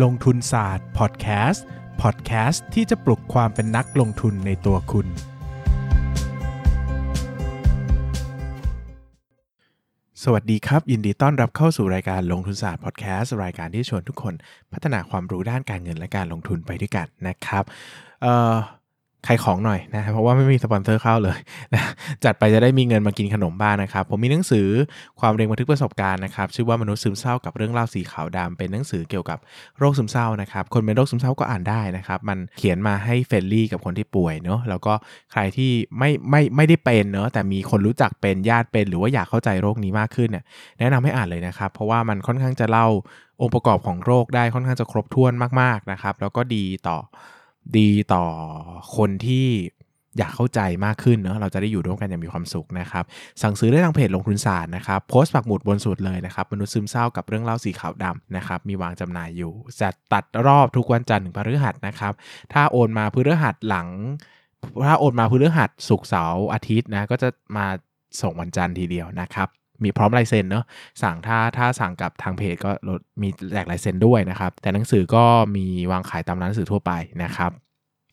ลงทุนศาสตร์พอดแคสต์พอดแคสต์ที่จะปลุกความเป็นนักลงทุนในตัวคุณ สวัสดีครับ ยินดีต้อนรับเข้าสู่รายการลงทุนศาสตร์พอดแคสต์รายการที่ชวนทุกคนพัฒนาความรู้ด้านการเงินและการลงทุนไปด้วยกันนะครับเอ่อ ขายของหน่อยนะเพราะว่าไม่มีสปอนเซอร์เข้าเลยนะจัดไปจะได้มีเงินมากินขนมบ้างนะครับ ผมมีหนังสือความเรียนบันทึกประสบการณ์นะครับ ชื่อว่ามนุษย์ซึมเศร้ากับเรื่องเล่าสีขาวดำเป็นหนังสือเกี่ยวกับโรคซึมเศร้านะครับ คนเป็นโรคซึมเศร้าก็อ่านได้นะครับ มันเขียนมาให้เฟรนลี่กับคนที่ป่วยเนาะแล้วก็ใครที่ไม่ไม่ไม่ได้เป็นเนาะแต่มีคนรู้จักเป็นญาติเป็น หรือว่าอยากเข้าใจโรคนี้มากขึ้นเนี่ยแนะนำให้อ่านเลยนะครับ เพราะว่ามันค่อนข้างจะเล่าองค์ประกอบของโรคได้ค่อนข้างจะครบถ้วนมากๆนะครับ แล้วก็ดีต่อ ดีต่อคนที่อยากเข้าใจมากขึ้นเนาะเราจะได้อยู่ร่วมกันอย่างมีความสุขนะครับ สั่งซื้อได้ทางเพจลงทุนศาสตร์นะครับโพสต์ปักหมุดบนสุดเลยนะครับ มนุษย์ซึมเศร้ากับเรื่องเล่าสีขาวดำนะครับ มีวางจำหน่ายอยู่จะตัดรอบทุกวันจันทร์ถึงพฤหัสนะครับ ถ้าโอนมาพฤหัสหลัง ถ้าโอนมาพฤหัสศุกร์เสาร์อาทิตย์นะก็จะมาส่งวันจันทร์ทีเดียวนะครับ มีพร้อมลายเซ็นเนาะสั่งถ้าถ้าสั่งกับทางเพจก็ลดมีแจกลายเซ็นด้วยนะครับ แต่หนังสือก็มีวางขายตามร้านหนังสือทั่วไปนะครับ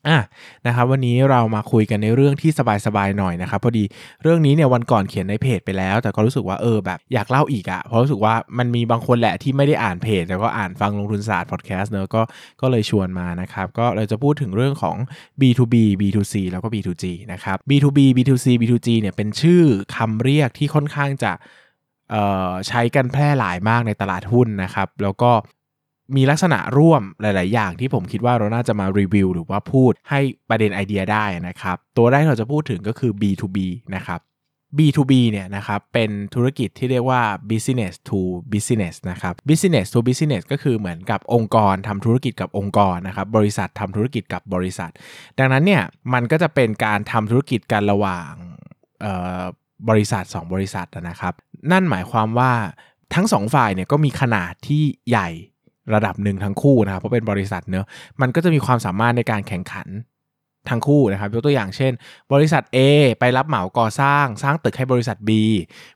อะนะครับวันนี้เรามาคุยกันในเรื่องที่สบายๆหน่อยนะครับพอดีเรื่องนี้เนี่ยวันก่อนเขียนในเพจไปแล้ว แต่ก็รู้สึกว่าเออแบบอยากเล่าอีกอะเพราะรู้สึกว่ามันมีบางคนแหละที่ไม่ได้อ่านเพจแต่ก็อ่านฟังลงทุนศาสตร์พอดแคสต์เนอะก็ก็เลยชวนมานะครับก็เราจะพูดถึงเรื่องของ B2B B2C แล้วก็ B2G นะครับ B2B B2C B2G เนี่ยเป็นชื่อคำเรียกที่ค่อนข้างจะใช้กันแพร่หลายมากในตลาดหุ้นนะครับ แล้วก็ มีลักษณะร่วมหลาย ๆ อย่างที่ผมคิดว่าเราน่าจะมารีวิวหรือว่าพูดให้ประเด็นไอเดียได้นะครับ ตัวแรกเราจะพูดถึงก็คือ B2B นะครับ B2B เนี่ยนะครับเป็นธุรกิจที่เรียกว่า business to business นะครับ business to business ก็คือเหมือนกับองค์กรทำธุรกิจกับองค์กรนะครับบริษัททำธุรกิจกับบริษัท ดังนั้นเนี่ยมันก็จะเป็นการทำธุรกิจกันระหว่างบริษัท 2 บริษัทนะครับ นั่นหมายความว่าทั้งสองฝ่ายเนี่ยก็มีขนาดที่ใหญ่ ระดับหนึ่งทั้งคู่นะครับเพราะเป็นบริษัทเนอะมันก็จะมีความสามารถในการแข่งขันทั้งคู่นะครับยกตัวอย่างเช่น บริษัท A ไปรับเหมาก่อสร้างสร้างตึกให้บริษัท B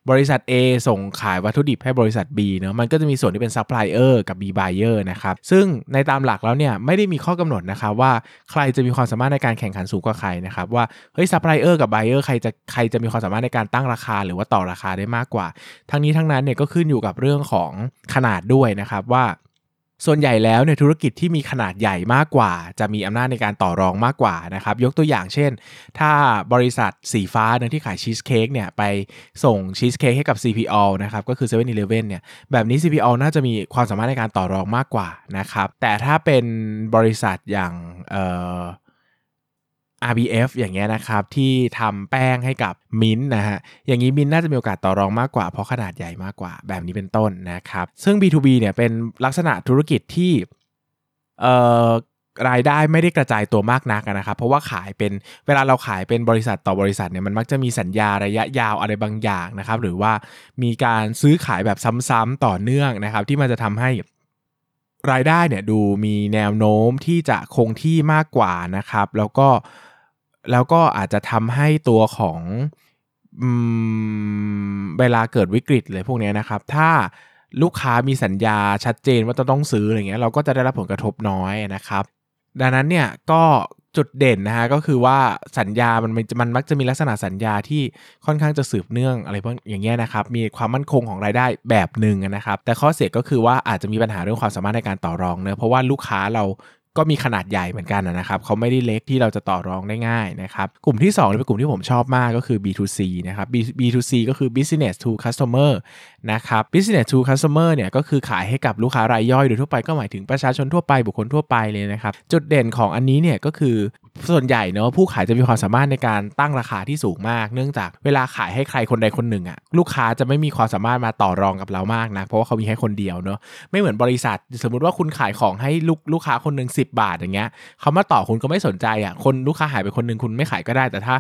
บริษัท A ส่งขายวัตถุดิบให้บริษัท B เนอะมันก็จะมีส่วนที่เป็นซัพพลายเออร์กับ B บเออร์นะครับซึ่งในตามหลักแล้วเนี่ยไม่ได้มีข้อกำหนดนะครับว่าใครจะมีความสามารถในการแข่งขันสูงกว่าใครนะครับว่าเฮ้ยซัพพลายเออร์กับ b เออร์ใครจะใครจะมีความสามารถในการตั้งราคาหรือว่าต่อราคาได้มากกว่า ทั้งนี้ทั้งนั้นเนี่ยก็ขึ้นอยู่กับเรื่องของขนาดด้วยนะครับว่า ส่วนใหญ่แล้วเนี่ยธุรกิจที่มีขนาดใหญ่มากกว่า จะมีอำนาจในการต่อรองมากกว่านะครับยกตัวอย่างเช่น ถ้าบริษัทสีฟ้าเนี่ยที่ขายชีสเค้กเนี่ยไปส่งชีสเค้กให้กับ CP All นะครับก็คือ 7-Eleven เนี่ยแบบนี้ CP All น่าจะมีความสามารถในการต่อรองมากกว่านะครับแต่ถ้าเป็นบริษัทอย่างเอ่อ RBF อย่างเงี้ยนะครับที่ทำแป้งให้กับมิ้นนะฮะอย่างนี้มิ้นน่าจะมีโอกาสต่อรองมากกว่าเพราะขนาดใหญ่มากกว่าแบบนี้เป็นต้นนะครับซึ่ง B2B เนี่ยเป็นลักษณะธุรกิจที่เอ่อรายได้ไม่ได้กระจายตัวมากนักนะครับ เพราะว่าขายเป็นเวลาเราขายเป็นบริษัทต่อบริษัทเนี่ยมันมักจะมีสัญญาระยะยาวอะไรบางอย่างนะครับ หรือว่ามีการซื้อขายแบบซ้ำๆต่อเนื่องนะครับ ที่มันจะทำให้รายได้เนี่ยดูมีแนวโน้มที่จะคงที่มากกว่านะครับ แล้วก็ แล้วก็อาจจะทำให้ตัวของเวลาเกิดวิกฤตเลยพวกนี้นะครับ ถ้าลูกค้ามีสัญญาชัดเจนว่าจะต้องซื้ออะไรเงี้ยเราก็จะได้รับผลกระทบน้อยนะครับ ดังนั้นเนี่ยก็จุดเด่นนะฮะก็คือว่าสัญญามันมันมักจะมีลักษณะสัญญาที่ค่อนข้างจะสืบเนื่องอะไรพวกอย่างเงี้ยนะครับมีความมั่นคงของรายได้แบบหนึ่งนะครับ แต่ข้อเสียก็คือว่าอาจจะมีปัญหาเรื่องความสามารถในการต่อรองเนะเพราะว่าลูกค้าเรา ก็มีขนาดใหญ่เหมือนกันนะครับเขาไม่ได้เล็กที่เราจะต่อรองได้ง่ายนะครับกลุ่มที่2เป็นกลุ่มที่ผมชอบมากก็คือ B2C นะครับ B2C ก็คือ business to customer นะครับ business to customer เนี่ยก็คือขายให้กับลูกค้ารายย่อยโดยทั่วไปก็หมายถึงประชาชนทั่วไปบุคคลทั่วไปเลยนะครับจุดเด่นของอันนี้เนี่ยก็คือ ส่วนใหญ่เนาะผู้ขายจะมีความสามารถในการตั้งราคาที่สูงมาก เนื่องจากเวลาขายให้ใครคนใดคนหนึ่งอะลูกค้าจะไม่มีความสามารถมาต่อรองกับเรามากนะเพราะว่าเขามีให้คนเดียวเนาะไม่เหมือนบริษัท สมมุติว่าคุณขายของให้ลูกลูกค้าคนหนึ่ง10 บาทอย่างเงี้ยเขามาต่อคุณก็ไม่สนใจอะ่ะคนลูกค้าหายไปคนหนึ่งคุณไม่ขายก็ได้ แต่ถ้า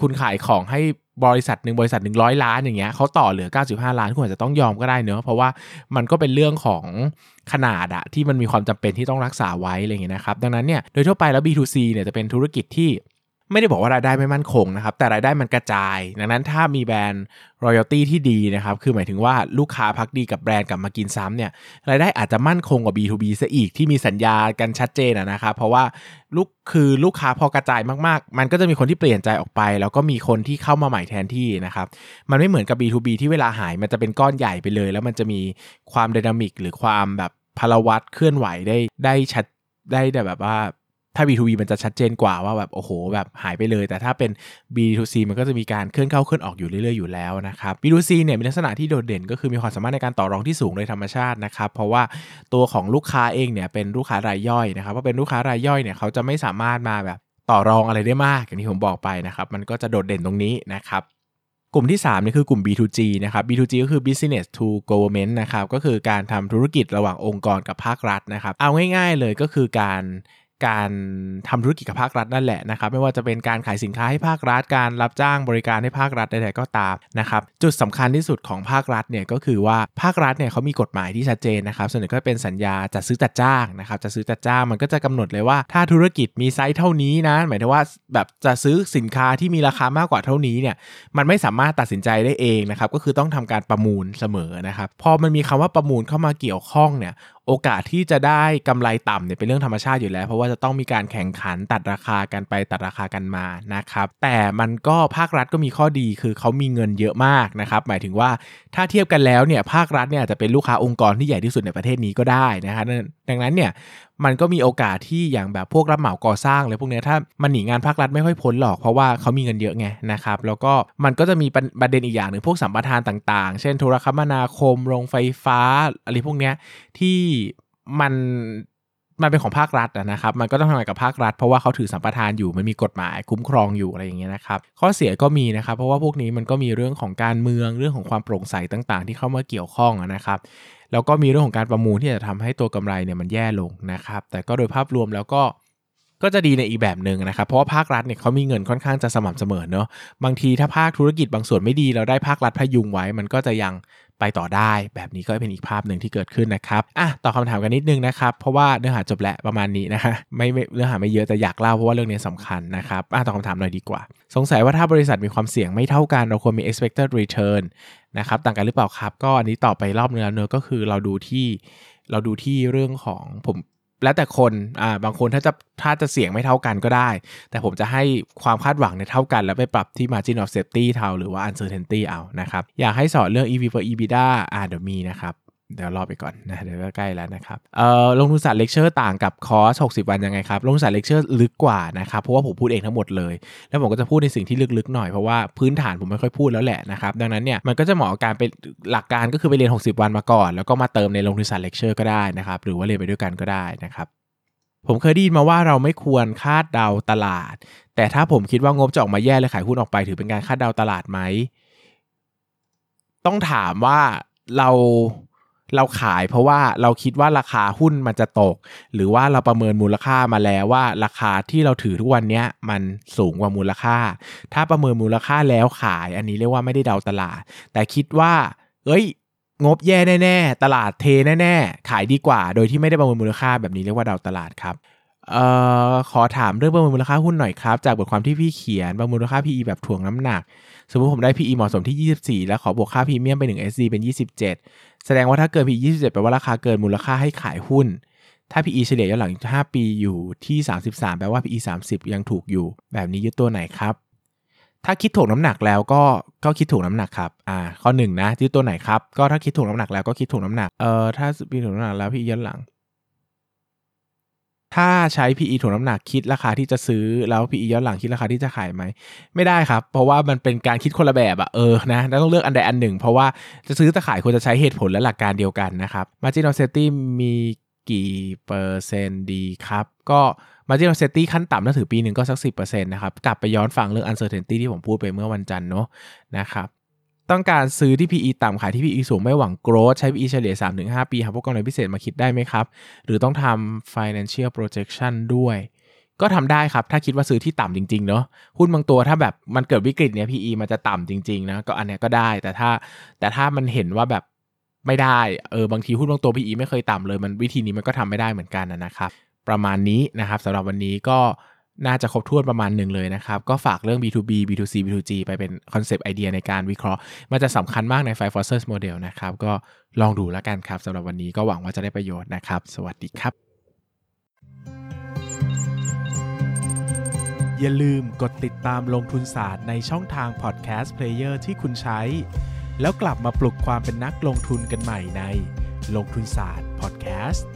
คุณขายของให้ บริษัทหนึ่งบริษัทหนึ่งร้อยล้านอย่างเงี้ยเขาต่อเหลือ 95 ล้านคุณอาจจะต้องยอมก็ได้เนอะเพราะว่ามันก็เป็นเรื่องของขนาดอะที่มันมีความจำเป็นที่ต้องรักษาไว้อะไรเงี้ยนะครับดังนั้นเนี่ยโดยทั่วไปแล้ว B2C เนี่ยจะเป็นธุรกิจที่ ไม่ได้บอกว่ารายได้ไม่มั่นคงนะครับ แต่รายได้มันกระจาย ดังนั้นถ้ามีแบรนด์รอยัลตี้ที่ดีนะครับ คือหมายถึงว่าลูกค้าพักดีกับแบรนด์กลับมากินซ้ำเนี่ย รายได้อาจจะมั่นคงกว่า B2B ซะอีกที่มีสัญญากันชัดเจนนะครับ เพราะว่าลูกคือลูกค้าพอกระจายมากๆ มันก็จะมีคนที่เปลี่ยนใจออกไป แล้วก็มีคนที่เข้ามาใหม่แทนที่นะครับ มันไม่เหมือนกับ B2B ที่เวลาหายมันจะเป็นก้อนใหญ่ไปเลย แล้วมันจะมีความดินามิกหรือความแบบพลวัตเคลื่อนไหวได้ได้ชัดได้แบบว่า ถ้า B2B มันจะชัดเจนกว่าว่าแบบโอ้โหแบบหายไปเลย แต่ถ้าเป็น B2C มันก็จะมีการเคลื่อนเข้าเคลื่อนออกอยู่เรื่อยๆอยู่แล้วนะครับ B2C เนี่ยมีลักษณะที่โดดเด่นก็คือมีความสามารถในการต่อรองที่สูงโดยธรรมชาตินะครับ เพราะว่าตัวของลูกค้าเองเนี่ยเป็นลูกค้ารายย่อยนะครับว่าเป็นลูกค้ารายย่อยเนี่ยเขาจะไม่สามารถมาแบบต่อรองอะไรได้มากอย่างที่ผมบอกไปนะครับมันก็จะโดดเด่นตรงนี้นะครับกลุ่มที่3นี่คือกลุ่ม B2G นะครับ B2G ก็คือ business to government นะครับก็คือการทำธุรกิจระหว่างองค์กรกับภาครัฐนะครับ เอาง่ายๆเลยก็คือการ การทำธุรกิจกับภาครัฐนั่นแหละนะครับไม่ว่าจะเป็นการขายสินค้าให้ภาครัฐการรับจ้างบริการให้ภาครัฐใดๆก็ตามนะครับจุดสำคัญที่สุดของภาครัฐเนี่ยก็คือว่าภาครัฐเนี่ยเขามีกฎหมายที่ชัดเจนนะครับส่วนหนึ่งก็เป็นสัญญาจัดซื้อจัดจ้างนะครับจะซื้อจัดจ้างมันก็จะกำหนดเลยว่า ถ้าธุรกิจมีไซส์เท่านี้นะหมายถึงว่าแบบจะซื้อสินค้าที่มีราคามากกว่าเท่านี้เนี่ยมันไม่สามารถตัดสินใจได้เองนะครับก็คือต้องทำการประมูลเสมอนะครับพอมันมีคำว่าประมูลเข้ามาเกี่ยวข้องเนี่ย โอกาสที่จะได้กำไรต่ำเนี่ยเป็นเรื่องธรรมชาติอยู่แล้ว เพราะว่าจะต้องมีการแข่งขันตัดราคากันไปตัดราคากันมานะครับแต่มันก็ภาครัฐก็มีข้อดีคือเขามีเงินเยอะมากนะครับหมายถึงว่าถ้าเทียบกันแล้วเนี่ยภาครัฐเนี่ยจะเป็นลูกค้าองค์กรที่ใหญ่ที่สุดในประเทศนี้ก็ได้นะครับดังนั้นเนี่ย มันก็มีโอกาสที่อย่างแบบพวกรับเหมาก่อสร้างเลยพวกนี้ถ้ามันหนีงานภาครัฐไม่ค่อยพ้นหรอกเพราะว่าเขามีเงินเยอะไงนะครับแล้วก็มันก็จะมีประเด็นอีกอย่างหนึ่งพวกสัมปทานต่างๆ เช่นโทรคมนาคมโรงไฟฟ้าอะไรพวกนี้ที่มันมันเป็นของภาครัฐนะครับ มันก็ต้องทำงานกับภาครัฐ เพราะว่าเขาถือสัมปทานอยู่ มันมีกฎหมายคุ้มครองอยู่อะไรอย่างเงี้ยนะครับ ข้อเสียก็มีนะครับ เพราะว่าพวกนี้มันก็มีเรื่องของการเมือง เรื่องของความโปร่งใสต่าง ๆ ที่เข้ามาเกี่ยวข้องนะครับ แล้วก็มีเรื่องของการประมูลที่จะทำให้ตัวกำไรเนี่ยมันแย่ลงนะครับ แต่ก็โดยภาพรวมแล้วก็ก็จะดีในอีกแบบหนึ่งนะครับ เพราะว่าภาครัฐเนี่ยเขามีเงินค่อนข้างจะสม่ำเสมอเนาะบางทีถ้าภาคธุรกิจบางส่วนไม่ดีเราได้ภาครัฐพยุงไว้ มันก็จะยัง ไปต่อได้ แบบนี้ก็เป็นอีกภาพหนึ่งที่เกิดขึ้นนะครับอะตอบคาถามกันนิดนึงนะครับ เพราะว่าเนื้อหาจบแล้วประมาณนี้นะฮะไม่ไม่เนื้อหาไม่เยอะแต่อยากเล่าเพราะว่าเรื่องนี้สำคัญนะครับอะตอบคำถามหน่อยดีกว่า สงสัยว่าถ้าบริษัทมีความเสี่ยงไม่เท่ากัน เราควรมี expected return นะครับต่างกันหรือเปล่าครับ ก็อันนี้ตอบไปรอบนึงแล้วเนอก็คือเราดูที่เราดูที่เรื่องของผม แล้วแต่คนอ่าบางคนถ้าจะถ้าจะเสี่ยงไม่เท่ากันก็ได้ แต่ผมจะให้ความคาดหวังในเท่ากัน แล้วไปปรับที่ margin of safety เท่าหรือว่า uncertainty เอานะครับ อยากให้สอนเรื่อง EV per EBITDA อ่าเดี๋ยวมีนะครับ เดี๋ยวรอไปก่อนนะเดี๋ยวก็ใกล้แล้วนะครับเอ่อลงทุนศาสตร์เลคเชอร์ต่างกับคอร์ส60 วันยังไงครับลงทุนศาสตร์เลคเชอร์ลึกกว่านะครับเพราะว่าผมพูดเองทั้งหมดเลย แล้วผมก็จะพูดในสิ่งที่ลึกๆหน่อยเพราะว่าพื้นฐานผมไม่ค่อยพูดแล้วแหละนะครับดังนั้นเนี่ยมันก็จะเหมาะกับการเป็นหลักการก็คือไปเรียน 60 วันมาก่อน แล้วก็มาเติมในลงทุนศาสตร์เลคเชอร์ก็ได้นะครับหรือว่าเรียนไปด้วยกันก็ได้นะครับผมเคยได้ยินมาว่าเราไม่ควรคาดเดาตลาด แต่ถ้าผมคิดว่างบจะออกมาแย่เลยขายหุ้นออกไป ถือเป็นการคาดเดาตลาดไหมต้องถามว่าเรา เราขายเพราะว่าเราคิดว่าราคาหุ้นมันจะตก หรือว่าเราประเมินมูลค่ามาแล้วว่า ราคาที่เราถือทุกวันนี้มันสูงกว่ามูลค่า ถ้าประเมินมูลค่าแล้วขาย อันนี้เรียกว่าไม่ได้เดาตลาด แต่คิดว่า เอ้ย งบแย่แน่ๆตลาดเทแน่ๆขายดีกว่า โดยที่ไม่ได้ประเมินมูลค่าแบบนี้เรียกว่าเดาตลาดครับเอ่อขอถามเรื่องประเมินมูลค่าหุ้นหน่อยครับ จากบทความที่พี่เขียนประเมินมูลค่า PE แบบถ่วงน้ำหนัก สมมติผมได้ PE เหมาะสมที่ 24 แล้วขอบวกค่าพรีเมียมไป 1 SD เป็น 27 แสดงว่าถ้าเกิน PE 27 แปลว่าราคาเกินมูลค่าให้ขายหุ้น ถ้า PE เฉลี่ยย้อนหลัง 5 ปีอยู่ที่ 33 แปลว่า PE 30 ยังถูกอยู่ แบบนี้ยึดตัวไหนครับ ถ้าคิดถูกน้ำหนักแล้วก็ก็คิดถูกน้ำหนักครับ อ่า ข้อหนึ่งนะที่ตัวไหนครับ ก็ถ้าคิดถูกน้ำหนักแล้วก็คิดถูกน้ำหนัก เอ่อ ถ้าพีถูกน้ำหนักแล้วพี่ย้อนหลัง ถ้าใช้ PE ถูกน้ำหนักคิดราคาที่จะซื้อแล้ว PE ย้อนหลังคิดราคาที่จะขายไหม ไม่ได้ครับ เพราะว่ามันเป็นการคิดคนละแบบอะเออนะต้องเลือกอันใดอันหนึ่ง เพราะว่าจะซื้อจะขายควรจะใช้เหตุผลและหลักการเดียวกันนะครับ Margin of Safety มีกี่เปอร์เซ็นต์ดีครับ ก็ margin of safety ขั้นต่ำถ้าถือปีหนึ่งก็สัก 10%นะครับ กลับไปย้อนฟังเรื่อง uncertainty ที่ผมพูดไปเมื่อวันจันทร์เนาะนะครับ ต้องการซื้อที่ PE ต่ำขายที่ PE สูงไม่หวัง growth ใช้ PE เฉลี่ย 3-5 ปีหาพวกกำไรพิเศษมาคิดได้ไหมครับ หรือต้องทำ financial projection ด้วย ก็ทำได้ครับ ถ้าคิดว่าซื้อที่ต่ำจริง ๆ เนาะหุ้นบางตัวถ้าแบบมันเกิดวิกฤตเนี้ย PE มันจะต่ำจริง ๆ นะ ก็อันเนี้ยก็ได้ แต่ถ้าแต่ถ้ามันเห็นว่าแบบไม่ได้ เออบางทีหุ้นบางตัว PE ไม่เคยต่ำเลย มันวิธีนี้มันก็ทำไม่ได้เหมือนกันนะครับ ประมาณนี้นะครับสำหรับวันนี้ก็ น่าจะครบถ้วนประมาณหนึ่งเลยนะครับ ก็ฝากเรื่อง B2B B2C B2G ไปเป็นคอนเซปต์ไอเดียในการวิเคราะห์ มันจะสำคัญมากใน Five Forces Model นะครับ ก็ลองดูแล้วกันครับสำหรับวันนี้ก็หวังว่าจะได้ประโยชน์นะครับ สวัสดีครับ อย่าลืมกดติดตามลงทุนศาสตร์ในช่องทางพอดแคสต์เพลเยอร์ที่คุณใช้ แล้วกลับมาปลุกความเป็นนักลงทุนกันใหม่ในลงทุนศาสตร์พอดแคสต์